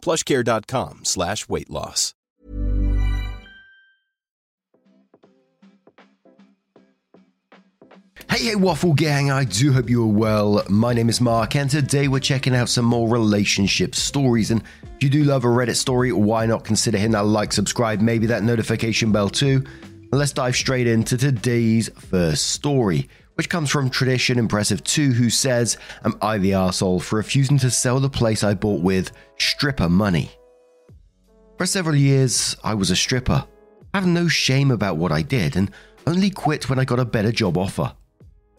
plushcare.com slash weight loss. Hey, hey, Waffle Gang, I do hope you are well. My name is Mark, and today we're checking out some more relationship stories. And if you do love a Reddit story, why not consider hitting that like, subscribe, maybe that notification bell too? Let's dive straight into today's first story, which comes from Tradition Impressive 2, who says, Am I the arsehole for refusing to sell the place I bought with stripper money? For several years, I was a stripper. I have no shame about what I did and only quit when I got a better job offer.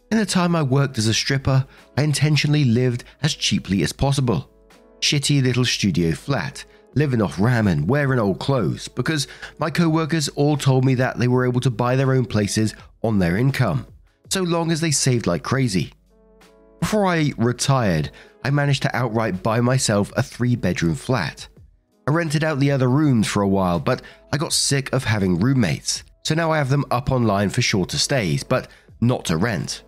In the time I worked as a stripper, I intentionally lived as cheaply as possible. Shitty little studio flat, living off ramen, wearing old clothes, because my co workers all told me that they were able to buy their own places on their income, so long as they saved like crazy. Before I retired, I managed to outright buy myself a three bedroom flat. I rented out the other rooms for a while, but I got sick of having roommates, so now I have them up online for shorter stays, but not to rent.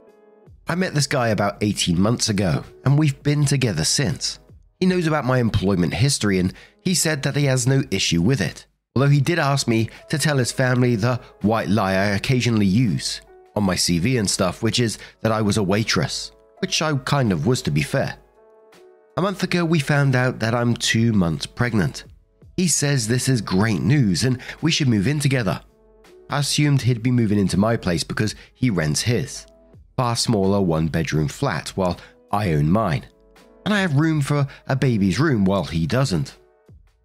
I met this guy about 18 months ago, and we've been together since. He knows about my employment history, and he said that he has no issue with it. Although he did ask me to tell his family the white lie I occasionally use on my CV and stuff, which is that I was a waitress, which I kind of was to be fair. A month ago, we found out that I'm two months pregnant. He says this is great news and we should move in together. I assumed he'd be moving into my place because he rents his far smaller one bedroom flat while I own mine. And I have room for a baby's room while he doesn't.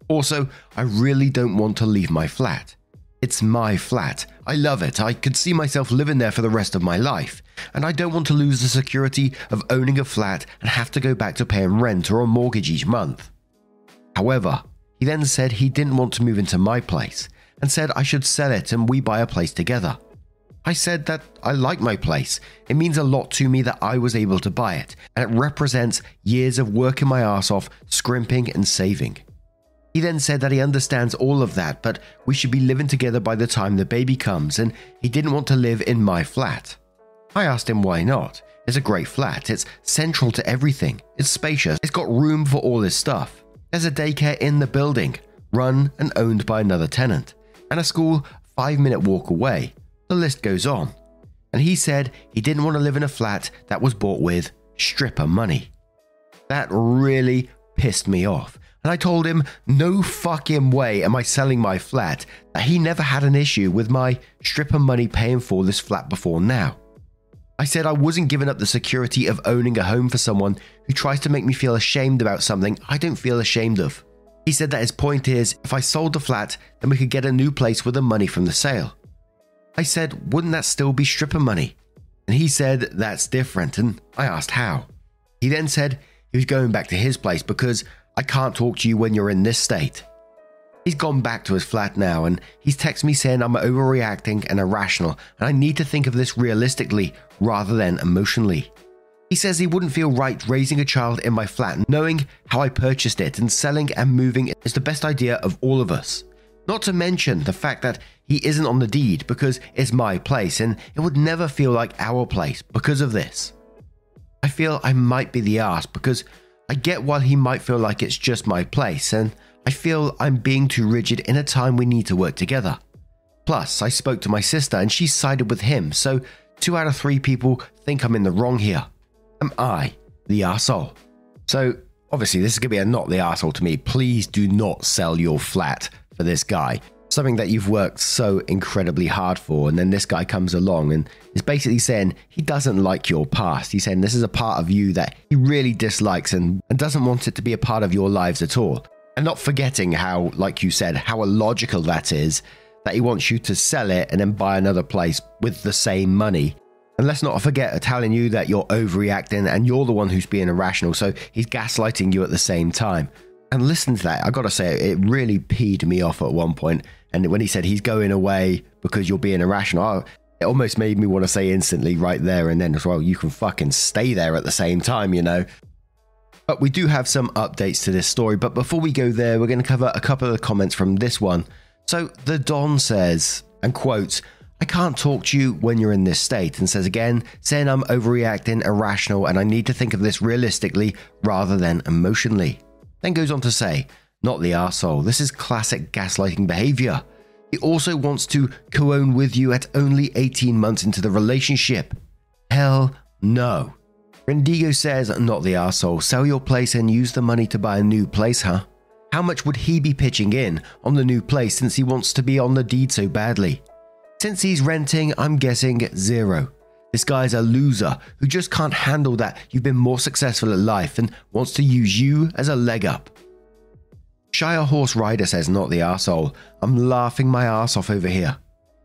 Also, I really don't want to leave my flat. It's my flat. I love it. I could see myself living there for the rest of my life. And I don't want to lose the security of owning a flat and have to go back to paying rent or a mortgage each month. However, he then said he didn't want to move into my place and said I should sell it and we buy a place together. I said that I like my place. It means a lot to me that I was able to buy it, and it represents years of working my ass off, scrimping and saving. He then said that he understands all of that, but we should be living together by the time the baby comes, and he didn't want to live in my flat. I asked him why not. It's a great flat, it's central to everything, it's spacious, it's got room for all his stuff. There's a daycare in the building, run and owned by another tenant, and a school five minute walk away. The list goes on. And he said he didn't want to live in a flat that was bought with stripper money. That really pissed me off. And I told him, no fucking way am I selling my flat, that he never had an issue with my stripper money paying for this flat before now. I said I wasn't giving up the security of owning a home for someone who tries to make me feel ashamed about something I don't feel ashamed of. He said that his point is if I sold the flat, then we could get a new place with the money from the sale. I said, wouldn't that still be stripper money? And he said, that's different. And I asked how. He then said he was going back to his place because I can't talk to you when you're in this state. He's gone back to his flat now and he's texted me saying I'm overreacting and irrational and I need to think of this realistically rather than emotionally. He says he wouldn't feel right raising a child in my flat knowing how I purchased it and selling and moving is the best idea of all of us. Not to mention the fact that he isn't on the deed because it's my place and it would never feel like our place because of this. I feel I might be the ass because I get why he might feel like it's just my place and I feel I'm being too rigid in a time we need to work together. Plus, I spoke to my sister and she sided with him, so two out of three people think I'm in the wrong here. Am I the asshole? So, obviously, this is to be a not the asshole to me. Please do not sell your flat for this guy. Something that you've worked so incredibly hard for, and then this guy comes along and is basically saying he doesn't like your past. He's saying this is a part of you that he really dislikes and, and doesn't want it to be a part of your lives at all. And not forgetting how, like you said, how illogical that is that he wants you to sell it and then buy another place with the same money. And let's not forget telling you that you're overreacting and you're the one who's being irrational, so he's gaslighting you at the same time. And listen to that. I got to say, it really peed me off at one point. And when he said he's going away because you're being irrational, it almost made me want to say instantly right there and then as well, you can fucking stay there at the same time, you know? But we do have some updates to this story. But before we go there, we're going to cover a couple of comments from this one. So the Don says, and quotes, I can't talk to you when you're in this state, and says again, saying I'm overreacting, irrational, and I need to think of this realistically rather than emotionally. Then goes on to say, not the arsehole, this is classic gaslighting behavior. He also wants to co own with you at only 18 months into the relationship. Hell no. Rendigo says, not the arsehole, sell your place and use the money to buy a new place, huh? How much would he be pitching in on the new place since he wants to be on the deed so badly? Since he's renting, I'm guessing zero. This guy's a loser who just can't handle that you've been more successful at life and wants to use you as a leg up. Shire Horse Rider says, not the arsehole. I'm laughing my ass off over here.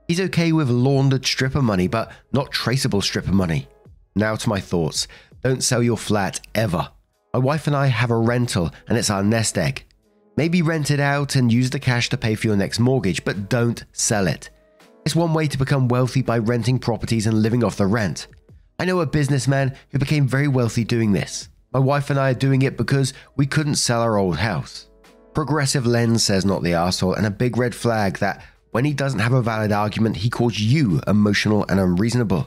He's okay with laundered stripper money, but not traceable stripper money. Now to my thoughts. Don't sell your flat ever. My wife and I have a rental and it's our nest egg. Maybe rent it out and use the cash to pay for your next mortgage, but don't sell it. It's one way to become wealthy by renting properties and living off the rent. I know a businessman who became very wealthy doing this. My wife and I are doing it because we couldn't sell our old house. Progressive Lens says not the arsehole, and a big red flag that when he doesn't have a valid argument, he calls you emotional and unreasonable.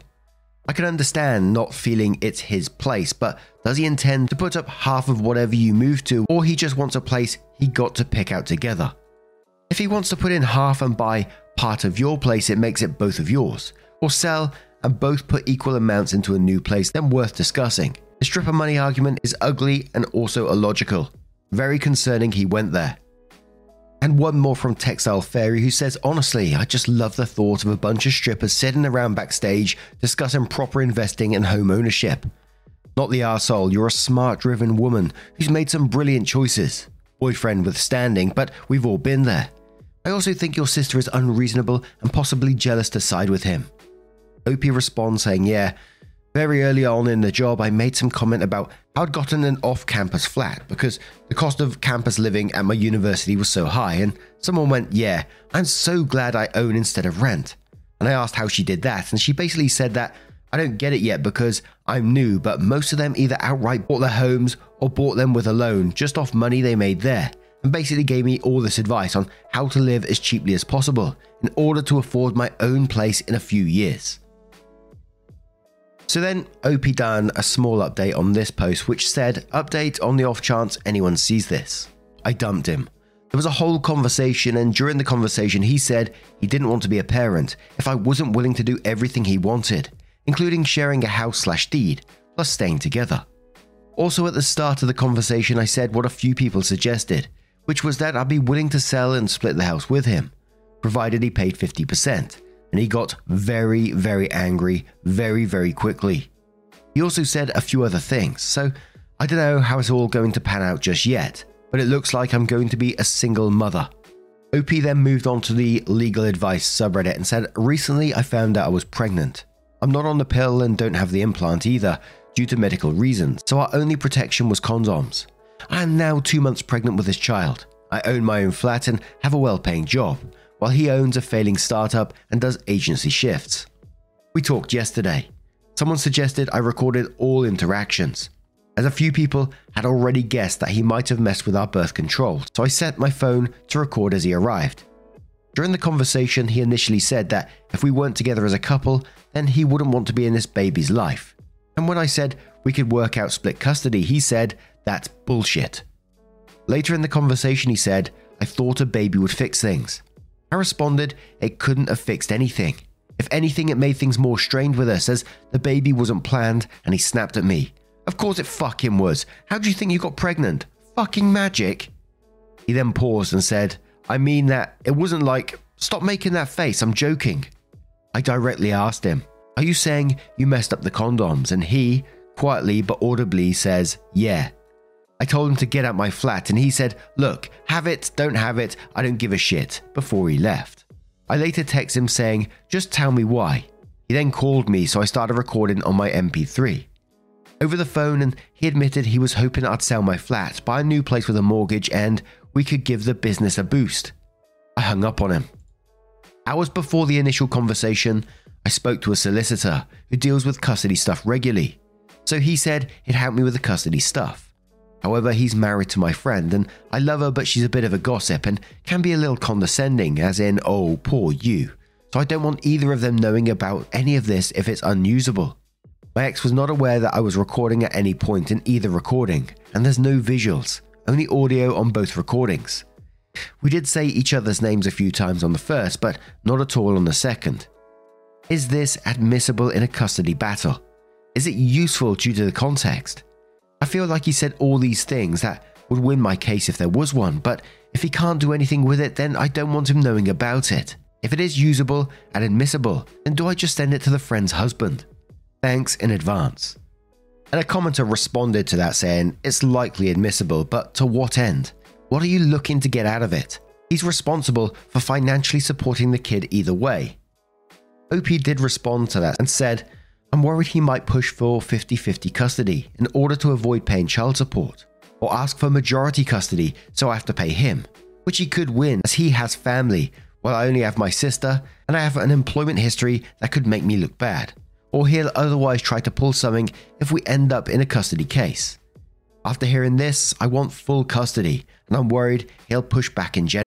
I can understand not feeling it's his place, but does he intend to put up half of whatever you move to, or he just wants a place he got to pick out together? If he wants to put in half and buy part of your place, it makes it both of yours. Or sell and both put equal amounts into a new place, then worth discussing. The stripper money argument is ugly and also illogical. Very concerning he went there. And one more from Textile Fairy who says, Honestly, I just love the thought of a bunch of strippers sitting around backstage discussing proper investing and home ownership. Not the arsehole, you're a smart driven woman who's made some brilliant choices. Boyfriend withstanding, but we've all been there. I also think your sister is unreasonable and possibly jealous to side with him. Opie responds saying, Yeah, very early on in the job, I made some comment about how I'd gotten an off campus flat because the cost of campus living at my university was so high, and someone went, Yeah, I'm so glad I own instead of rent. And I asked how she did that, and she basically said that I don't get it yet because I'm new, but most of them either outright bought their homes or bought them with a loan just off money they made there, and basically gave me all this advice on how to live as cheaply as possible in order to afford my own place in a few years. So then OP done a small update on this post which said, Update on the off chance anyone sees this. I dumped him. There was a whole conversation, and during the conversation, he said he didn't want to be a parent if I wasn't willing to do everything he wanted, including sharing a house slash deed, plus staying together. Also, at the start of the conversation, I said what a few people suggested, which was that I'd be willing to sell and split the house with him, provided he paid 50%, and he got very, very angry very, very quickly. He also said a few other things, so I don't know how it's all going to pan out just yet, but it looks like I'm going to be a single mother. OP then moved on to the legal advice subreddit and said, Recently I found out I was pregnant. I'm not on the pill and don't have the implant either, due to medical reasons, so our only protection was condoms. I am now two months pregnant with this child. I own my own flat and have a well paying job, while he owns a failing startup and does agency shifts. We talked yesterday. Someone suggested I recorded all interactions, as a few people had already guessed that he might have messed with our birth control, so I set my phone to record as he arrived. During the conversation, he initially said that if we weren't together as a couple, then he wouldn't want to be in this baby's life. And when I said we could work out split custody, he said, That's bullshit. Later in the conversation, he said, I thought a baby would fix things. I responded, It couldn't have fixed anything. If anything, it made things more strained with us as the baby wasn't planned and he snapped at me. Of course it fucking was. How do you think you got pregnant? Fucking magic. He then paused and said, I mean that it wasn't like, stop making that face, I'm joking. I directly asked him, Are you saying you messed up the condoms? And he, quietly but audibly, says, Yeah. I told him to get out my flat and he said, Look, have it, don't have it, I don't give a shit, before he left. I later text him saying, Just tell me why. He then called me, so I started recording on my MP3. over the phone and he admitted he was hoping I'd sell my flat, buy a new place with a mortgage, and we could give the business a boost. I hung up on him. Hours before the initial conversation, I spoke to a solicitor who deals with custody stuff regularly. So he said he'd help me with the custody stuff. However, he's married to my friend and I love her, but she's a bit of a gossip and can be a little condescending, as in, oh, poor you. So I don't want either of them knowing about any of this if it's unusable. My ex was not aware that I was recording at any point in either recording, and there's no visuals, only audio on both recordings. We did say each other's names a few times on the first, but not at all on the second. Is this admissible in a custody battle? Is it useful due to the context? I feel like he said all these things that would win my case if there was one, but if he can't do anything with it, then I don't want him knowing about it. If it is usable and admissible, then do I just send it to the friend's husband? Thanks in advance. And a commenter responded to that saying, It's likely admissible, but to what end? What are you looking to get out of it? He's responsible for financially supporting the kid either way. OP did respond to that and said, I'm worried he might push for 50 50 custody in order to avoid paying child support, or ask for majority custody so I have to pay him, which he could win as he has family, while I only have my sister and I have an employment history that could make me look bad or he'll otherwise try to pull something if we end up in a custody case. After hearing this, I want full custody, and I'm worried he'll push back in general.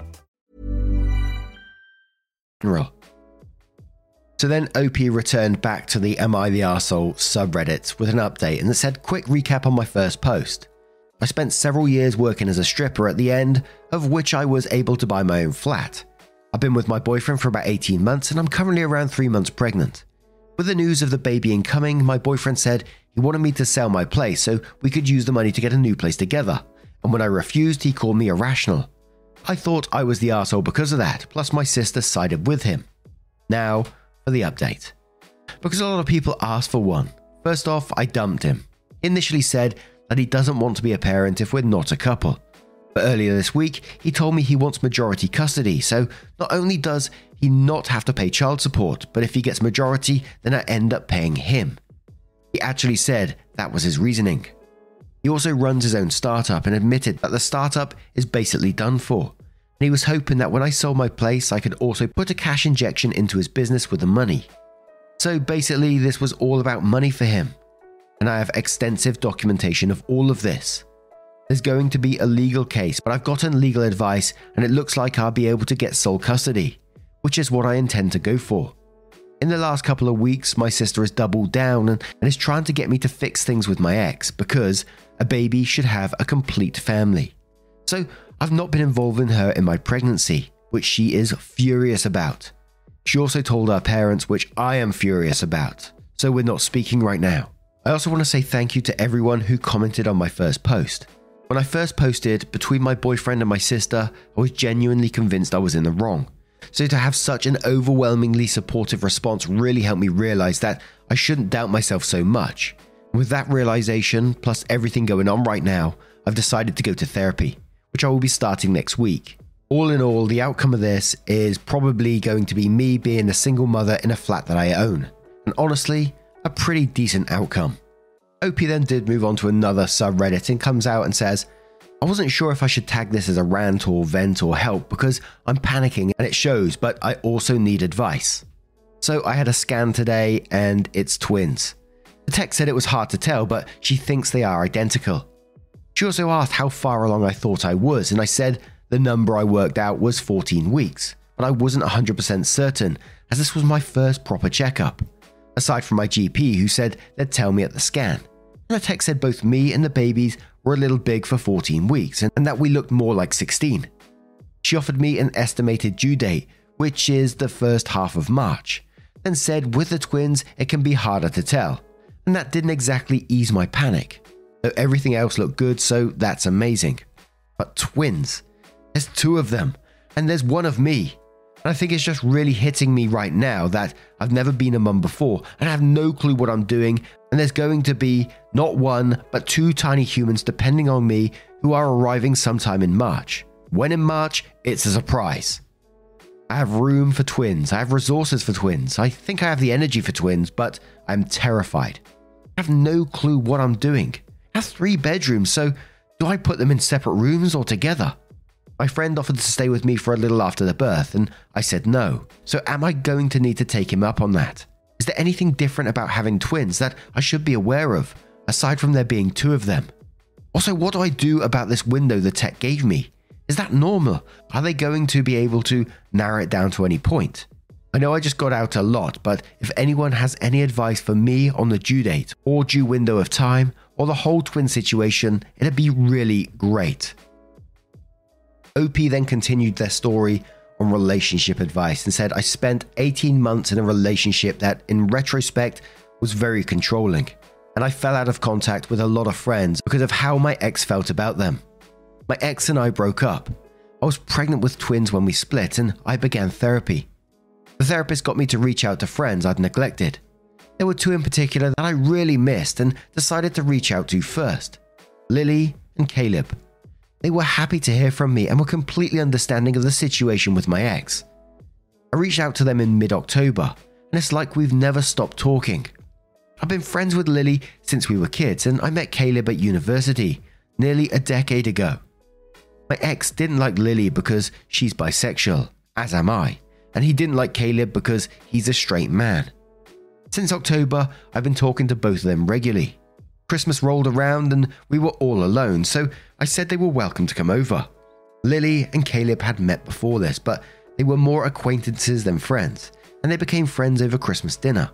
So then OP returned back to the Am I the Arsehole subreddit with an update and it said quick recap on my first post. I spent several years working as a stripper at the end of which I was able to buy my own flat. I've been with my boyfriend for about 18 months and I'm currently around 3 months pregnant. With the news of the baby incoming, my boyfriend said he wanted me to sell my place so we could use the money to get a new place together. And when I refused, he called me irrational. I thought I was the asshole because of that, plus my sister sided with him. Now, for the update. Because a lot of people asked for one. First off, I dumped him. Initially said that he doesn't want to be a parent if we're not a couple. But earlier this week, he told me he wants majority custody, so not only does he not have to pay child support, but if he gets majority, then I end up paying him. He actually said that was his reasoning. He also runs his own startup and admitted that the startup is basically done for. And he was hoping that when I sold my place, I could also put a cash injection into his business with the money. So basically, this was all about money for him. And I have extensive documentation of all of this. There's going to be a legal case, but I've gotten legal advice and it looks like I'll be able to get sole custody, which is what I intend to go for. In the last couple of weeks, my sister has doubled down and, and is trying to get me to fix things with my ex because a baby should have a complete family. So I've not been involving her in my pregnancy, which she is furious about. She also told our parents, which I am furious about. So we're not speaking right now. I also want to say thank you to everyone who commented on my first post. When I first posted, between my boyfriend and my sister, I was genuinely convinced I was in the wrong. So to have such an overwhelmingly supportive response really helped me realize that I shouldn't doubt myself so much. With that realization, plus everything going on right now, I've decided to go to therapy, which I will be starting next week. All in all, the outcome of this is probably going to be me being a single mother in a flat that I own. And honestly, a pretty decent outcome. Opie then did move on to another subreddit and comes out and says, I wasn't sure if I should tag this as a rant or vent or help because I'm panicking and it shows, but I also need advice. So I had a scan today and it's twins. The tech said it was hard to tell, but she thinks they are identical. She also asked how far along I thought I was, and I said the number I worked out was 14 weeks, but I wasn't 100% certain as this was my first proper checkup. Aside from my GP, who said they'd tell me at the scan. And the tech said both me and the babies were a little big for 14 weeks and that we looked more like 16. She offered me an estimated due date, which is the first half of March, and said with the twins it can be harder to tell, and that didn't exactly ease my panic. Though everything else looked good, so that's amazing. But twins, there's two of them, and there's one of me. And I think it's just really hitting me right now that I've never been a mum before and I have no clue what I'm doing. And there's going to be not one, but two tiny humans, depending on me, who are arriving sometime in March. When in March, it's a surprise. I have room for twins. I have resources for twins. I think I have the energy for twins, but I'm terrified. I have no clue what I'm doing. I have three bedrooms, so do I put them in separate rooms or together? My friend offered to stay with me for a little after the birth, and I said no. So, am I going to need to take him up on that? Is there anything different about having twins that I should be aware of, aside from there being two of them? Also, what do I do about this window the tech gave me? Is that normal? Are they going to be able to narrow it down to any point? I know I just got out a lot, but if anyone has any advice for me on the due date or due window of time or the whole twin situation, it'd be really great. OP then continued their story on relationship advice and said, I spent 18 months in a relationship that, in retrospect, was very controlling, and I fell out of contact with a lot of friends because of how my ex felt about them. My ex and I broke up. I was pregnant with twins when we split, and I began therapy. The therapist got me to reach out to friends I'd neglected. There were two in particular that I really missed and decided to reach out to first Lily and Caleb. They were happy to hear from me and were completely understanding of the situation with my ex. I reached out to them in mid October, and it's like we've never stopped talking. I've been friends with Lily since we were kids, and I met Caleb at university nearly a decade ago. My ex didn't like Lily because she's bisexual, as am I, and he didn't like Caleb because he's a straight man. Since October, I've been talking to both of them regularly. Christmas rolled around and we were all alone, so I said they were welcome to come over. Lily and Caleb had met before this, but they were more acquaintances than friends, and they became friends over Christmas dinner.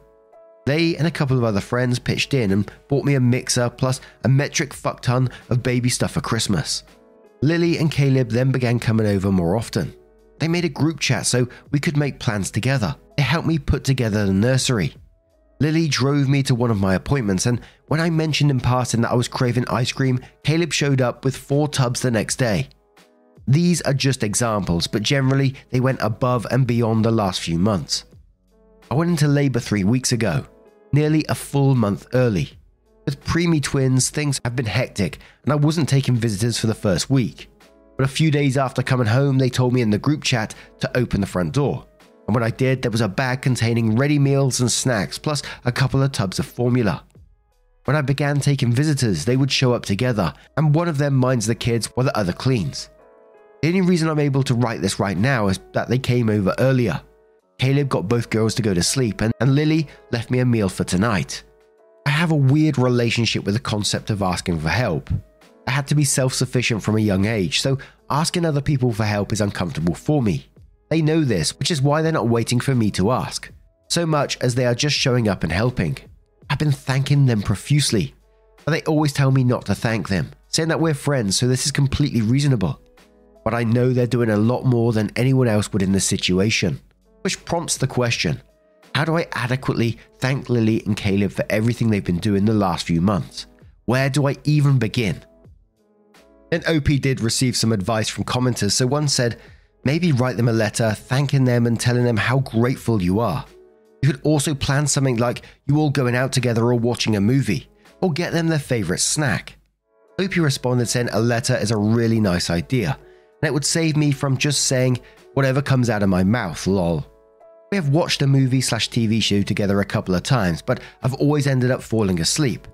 They and a couple of other friends pitched in and bought me a mixer plus a metric fuck ton of baby stuff for Christmas. Lily and Caleb then began coming over more often. They made a group chat so we could make plans together. It helped me put together the nursery. Lily drove me to one of my appointments, and when I mentioned in passing that I was craving ice cream, Caleb showed up with four tubs the next day. These are just examples, but generally they went above and beyond the last few months. I went into labour three weeks ago, nearly a full month early. With preemie twins, things have been hectic, and I wasn't taking visitors for the first week. But a few days after coming home, they told me in the group chat to open the front door and when I did, there was a bag containing ready meals and snacks, plus a couple of tubs of formula. When I began taking visitors, they would show up together, and one of them minds the kids while the other cleans. The only reason I'm able to write this right now is that they came over earlier. Caleb got both girls to go to sleep, and, and Lily left me a meal for tonight. I have a weird relationship with the concept of asking for help. I had to be self sufficient from a young age, so asking other people for help is uncomfortable for me. They know this, which is why they're not waiting for me to ask, so much as they are just showing up and helping. I've been thanking them profusely, but they always tell me not to thank them, saying that we're friends, so this is completely reasonable. But I know they're doing a lot more than anyone else would in this situation, which prompts the question how do I adequately thank Lily and Caleb for everything they've been doing the last few months? Where do I even begin? And OP did receive some advice from commenters, so one said, Maybe write them a letter thanking them and telling them how grateful you are. You could also plan something like you all going out together or watching a movie, or get them their favourite snack. Hope you responded saying a letter is a really nice idea, and it would save me from just saying whatever comes out of my mouth, lol. We have watched a movie slash TV show together a couple of times, but I've always ended up falling asleep.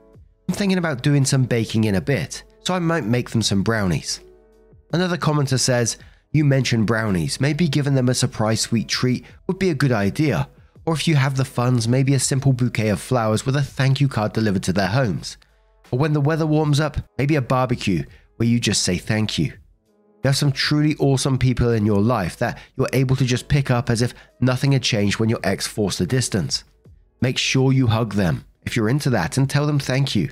I'm thinking about doing some baking in a bit, so I might make them some brownies. Another commenter says, you mentioned brownies. Maybe giving them a surprise sweet treat would be a good idea. Or if you have the funds, maybe a simple bouquet of flowers with a thank you card delivered to their homes. Or when the weather warms up, maybe a barbecue where you just say thank you. You have some truly awesome people in your life that you're able to just pick up as if nothing had changed when your ex forced a distance. Make sure you hug them if you're into that and tell them thank you.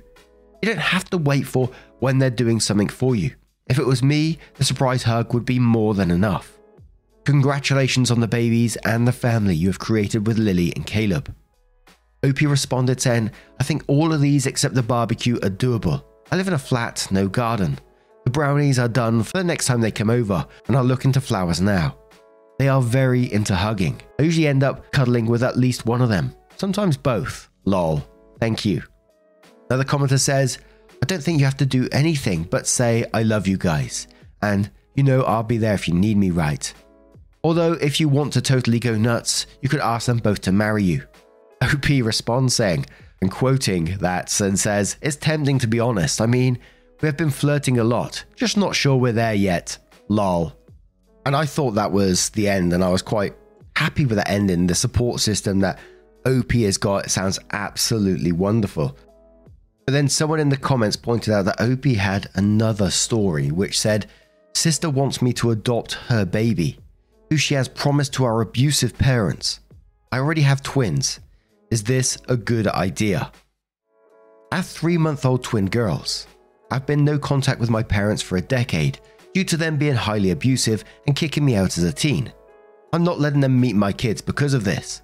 You don't have to wait for when they're doing something for you. If it was me, the surprise hug would be more than enough. Congratulations on the babies and the family you have created with Lily and Caleb. Opie responded saying, I think all of these except the barbecue are doable. I live in a flat, no garden. The brownies are done for the next time they come over, and I'll look into flowers now. They are very into hugging. I usually end up cuddling with at least one of them, sometimes both. Lol. Thank you. Another commenter says, I don't think you have to do anything but say, I love you guys, and you know I'll be there if you need me, right? Although, if you want to totally go nuts, you could ask them both to marry you. OP responds saying, and quoting that, and says, It's tempting to be honest. I mean, we have been flirting a lot, just not sure we're there yet. Lol. And I thought that was the end, and I was quite happy with that ending. The support system that OP has got sounds absolutely wonderful. But then someone in the comments pointed out that Opie had another story which said, Sister wants me to adopt her baby who she has promised to our abusive parents. I already have twins. Is this a good idea? I have three month old twin girls. I've been no contact with my parents for a decade due to them being highly abusive and kicking me out as a teen. I'm not letting them meet my kids because of this.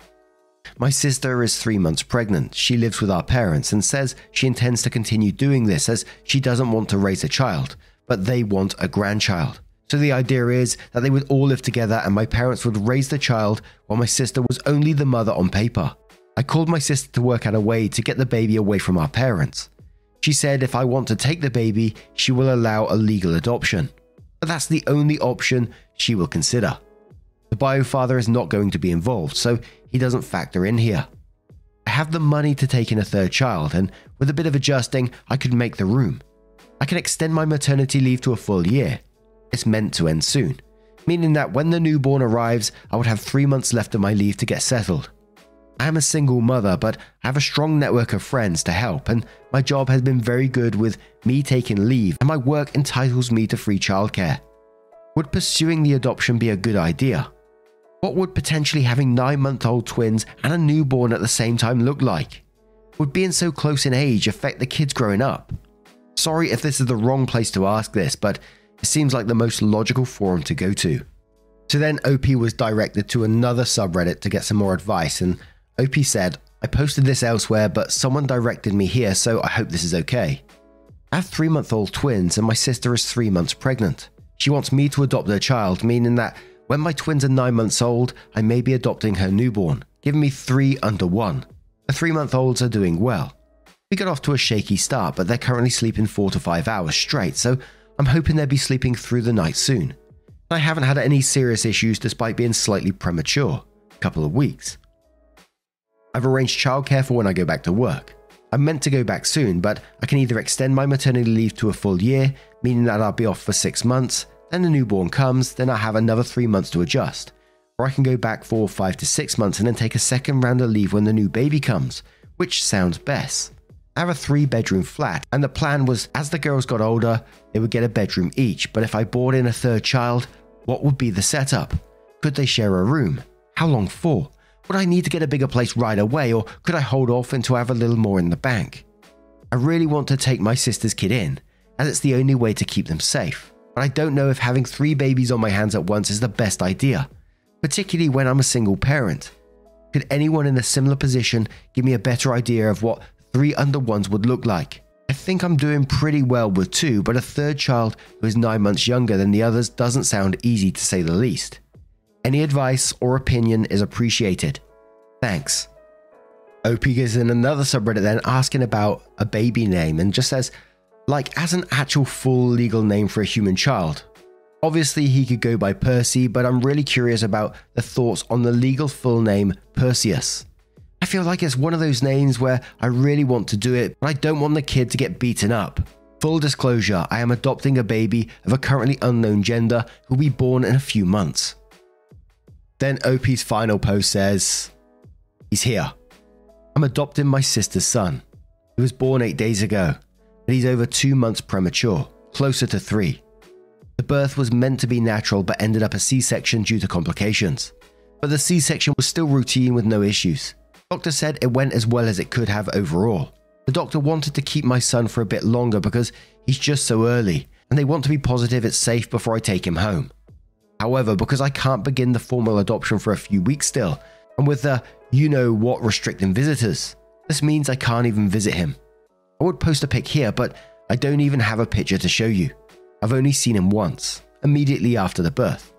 My sister is three months pregnant. She lives with our parents and says she intends to continue doing this as she doesn't want to raise a child, but they want a grandchild. So the idea is that they would all live together and my parents would raise the child while my sister was only the mother on paper. I called my sister to work out a way to get the baby away from our parents. She said if I want to take the baby, she will allow a legal adoption. But that's the only option she will consider. The bio father is not going to be involved, so he doesn't factor in here. I have the money to take in a third child, and with a bit of adjusting, I could make the room. I can extend my maternity leave to a full year. It's meant to end soon, meaning that when the newborn arrives, I would have three months left of my leave to get settled. I am a single mother, but I have a strong network of friends to help, and my job has been very good with me taking leave, and my work entitles me to free childcare. Would pursuing the adoption be a good idea? What would potentially having nine month old twins and a newborn at the same time look like? Would being so close in age affect the kids growing up? Sorry if this is the wrong place to ask this, but it seems like the most logical forum to go to. So then OP was directed to another subreddit to get some more advice, and OP said, I posted this elsewhere, but someone directed me here, so I hope this is okay. I have three month old twins, and my sister is three months pregnant. She wants me to adopt her child, meaning that when my twins are nine months old, I may be adopting her newborn, giving me three under one. The three month olds are doing well. We got off to a shaky start, but they're currently sleeping four to five hours straight, so I'm hoping they'll be sleeping through the night soon. I haven't had any serious issues despite being slightly premature, a couple of weeks. I've arranged childcare for when I go back to work. I'm meant to go back soon, but I can either extend my maternity leave to a full year, meaning that I'll be off for six months, then the newborn comes, then I have another three months to adjust. Or I can go back four, five to six months and then take a second round of leave when the new baby comes, which sounds best. I have a three bedroom flat, and the plan was as the girls got older, they would get a bedroom each. But if I brought in a third child, what would be the setup? Could they share a room? How long for? Would I need to get a bigger place right away, or could I hold off until I have a little more in the bank? I really want to take my sister's kid in, as it's the only way to keep them safe. But I don't know if having three babies on my hands at once is the best idea, particularly when I'm a single parent. Could anyone in a similar position give me a better idea of what three under ones would look like. I think I'm doing pretty well with two, but a third child who is nine months younger than the others doesn't sound easy to say the least. Any advice or opinion is appreciated. Thanks. OP is in another subreddit then asking about a baby name and just says, like, as an actual full legal name for a human child. Obviously, he could go by Percy, but I'm really curious about the thoughts on the legal full name Perseus. I feel like it's one of those names where I really want to do it, but I don't want the kid to get beaten up. Full disclosure, I am adopting a baby of a currently unknown gender who will be born in a few months. Then OP's final post says, He's here. I'm adopting my sister's son. He was born eight days ago, but he's over two months premature, closer to three. The birth was meant to be natural but ended up a C section due to complications. But the C section was still routine with no issues. Doctor said it went as well as it could have overall. The doctor wanted to keep my son for a bit longer because he's just so early, and they want to be positive it's safe before I take him home. However, because I can't begin the formal adoption for a few weeks still, and with the you know what restricting visitors, this means I can't even visit him. I would post a pic here, but I don't even have a picture to show you. I've only seen him once, immediately after the birth.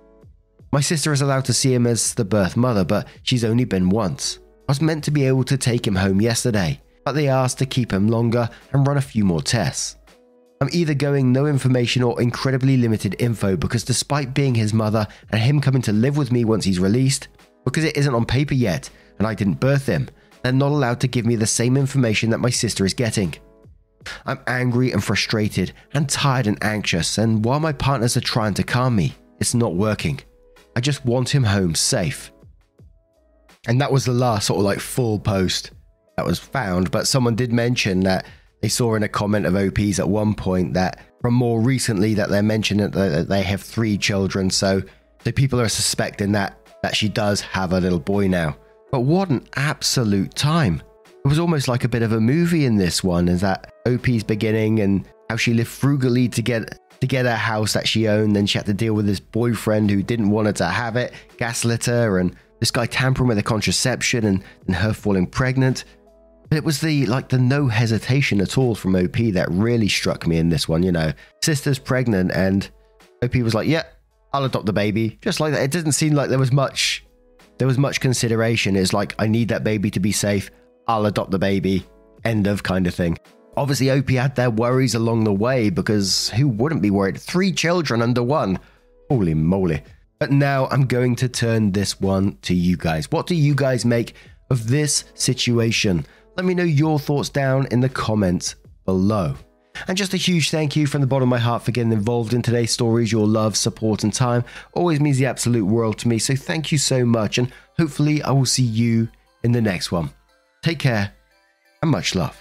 My sister is allowed to see him as the birth mother, but she's only been once. I was meant to be able to take him home yesterday, but they asked to keep him longer and run a few more tests. I'm either going no information or incredibly limited info because despite being his mother and him coming to live with me once he's released, because it isn't on paper yet and I didn't birth him, they're not allowed to give me the same information that my sister is getting. I'm angry and frustrated and tired and anxious, and while my partners are trying to calm me, it's not working. I just want him home safe. And that was the last sort of like full post that was found, but someone did mention that they saw in a comment of OP's at one point that from more recently that they mentioned that they have three children, so so people are suspecting that that she does have a little boy now. But what an absolute time! It was almost like a bit of a movie in this one, is that OP's beginning and how she lived frugally to get to get a house that she owned. Then she had to deal with this boyfriend who didn't want her to have it, gaslit her, and this guy tampering with the contraception and, and her falling pregnant. But it was the like the no hesitation at all from OP that really struck me in this one. You know, sister's pregnant, and OP was like, "Yeah, I'll adopt the baby," just like that. It didn't seem like there was much, there was much consideration. It's like I need that baby to be safe. I'll adopt the baby. End of kind of thing. Obviously, Opie had their worries along the way because who wouldn't be worried? Three children under one. Holy moly. But now I'm going to turn this one to you guys. What do you guys make of this situation? Let me know your thoughts down in the comments below. And just a huge thank you from the bottom of my heart for getting involved in today's stories. Your love, support, and time always means the absolute world to me. So thank you so much. And hopefully, I will see you in the next one. Take care and much love.